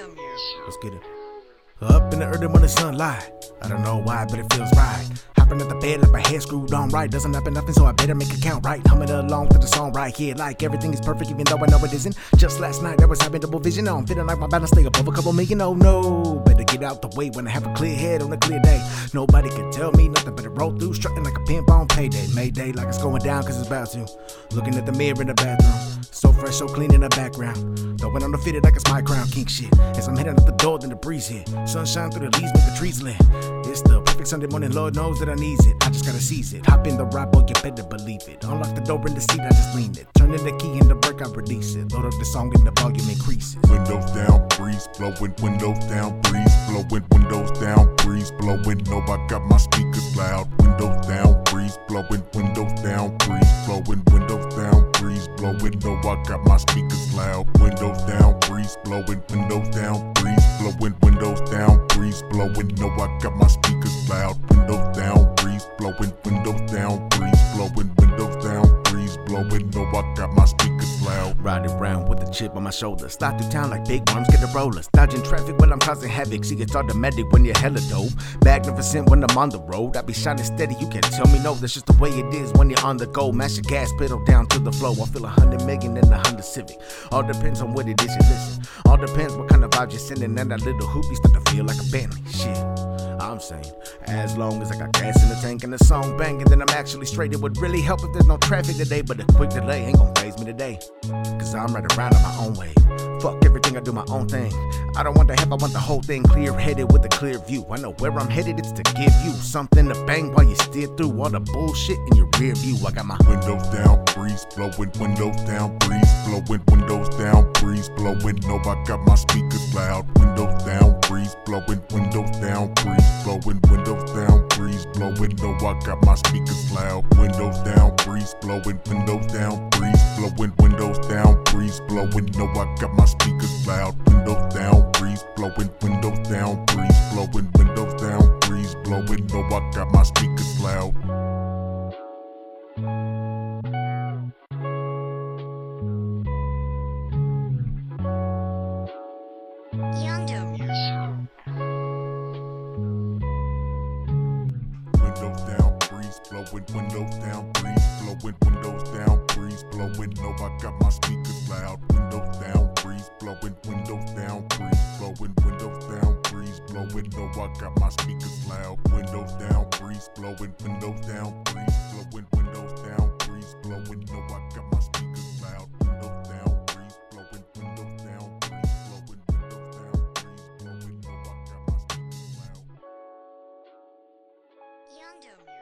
Let's get it. Up in the early morning sunlight. I don't know why, but it feels right. Hopping at the bed like my head screwed on right. Doesn't happen nothing, so I better make it count right. Humming along to the song right here, like everything is perfect, even though I know it isn't. Just last night I was having double vision. Now I'm feeling like my balance stay above a couple million. Oh no, better get out the way when I have a clear head on a clear day. Nobody can tell me nothing but it roll through, strutting like a pimp on payday. Mayday, like it's going down, cause it's about to. Looking at the mirror in the bathroom. So fresh, so clean in the background. Throwing on the fitted like it's my crown, king shit. As I'm heading out the door, then the breeze hit. Sunshine through the leaves, make the trees lit. It's the perfect Sunday morning, Lord knows that I needs it. I just gotta seize it. Hop in the ride, boy, you better believe it. Unlock the door in the seat, I just lean it. Turn in the key in the brake, I release it. Load up the song and the volume increases. Windows down, breeze blowing, windows down, breeze blowing, windows down, breeze blowing. No, I got my speakers loud. Windows down, breeze blowing, windows down, breeze blowing, windows down, breeze blowing. No, I got my speakers loud. Windows down, breeze blowing, windows down, breeze blowing, windows down, breeze blowing. No, I got my speakers loud. Windows blowing, windows down, breeze blowing, windows down, breeze blowing. No, I got my speakers loud. Riding around with a chip on my shoulder. Slide through town like big worms get the rollers. Dodging traffic while I'm causing havoc. See, it's automatic when you're hella dope. Magnificent when I'm on the road. I be shining steady, you can't tell me no. That's just the way it is when you're on the go. Mash your gas pedal down to the flow. I feel a hundred million in a Honda Civic. All depends on what it is you listen. All depends what kind of vibe you're sending. And that little hoopy start to feel like a Bentley. Shit. I'm saying, as long as I got gas in the tank and the song banging, then I'm actually straight. It would really help if there's no traffic today, but a quick delay ain't gonna faze me today. Cause I'm right around on my own way. Fuck everything, I do my own thing. I don't want the help, I want the whole thing clear headed with a clear view. I know where I'm headed, it's to give you something to bang while you steer through all the bullshit in your rear view. I got my Windows down, breeze blowing, windows down, breeze blowing, windows down, breeze blowing. No, I got my speakers loud. Windows down, breeze blowing, windows down, breeze blowing, windows down, breeze blowing. No, I got my speakers loud. Windows down, breeze blowing, windows down, breeze blowing, windows down, breeze blowing. No, I got my speakers loud. Windows down, breeze blowing, windows down, breeze blowing, windows down, breeze blowing. No, I got my speakers loud. Windows down, breeze blowing, windows down, breeze blowing, windows down, breeze blowing. No, I got my speakers loud. Windows down, breeze blowing, windows down, breeze blowing, windows down, breeze blowing. No, I got my speakers loud. Windows down, breeze blowing, windows down, breeze blowing, windows down, breeze blowing. No, I got my speakers loud. Yondo.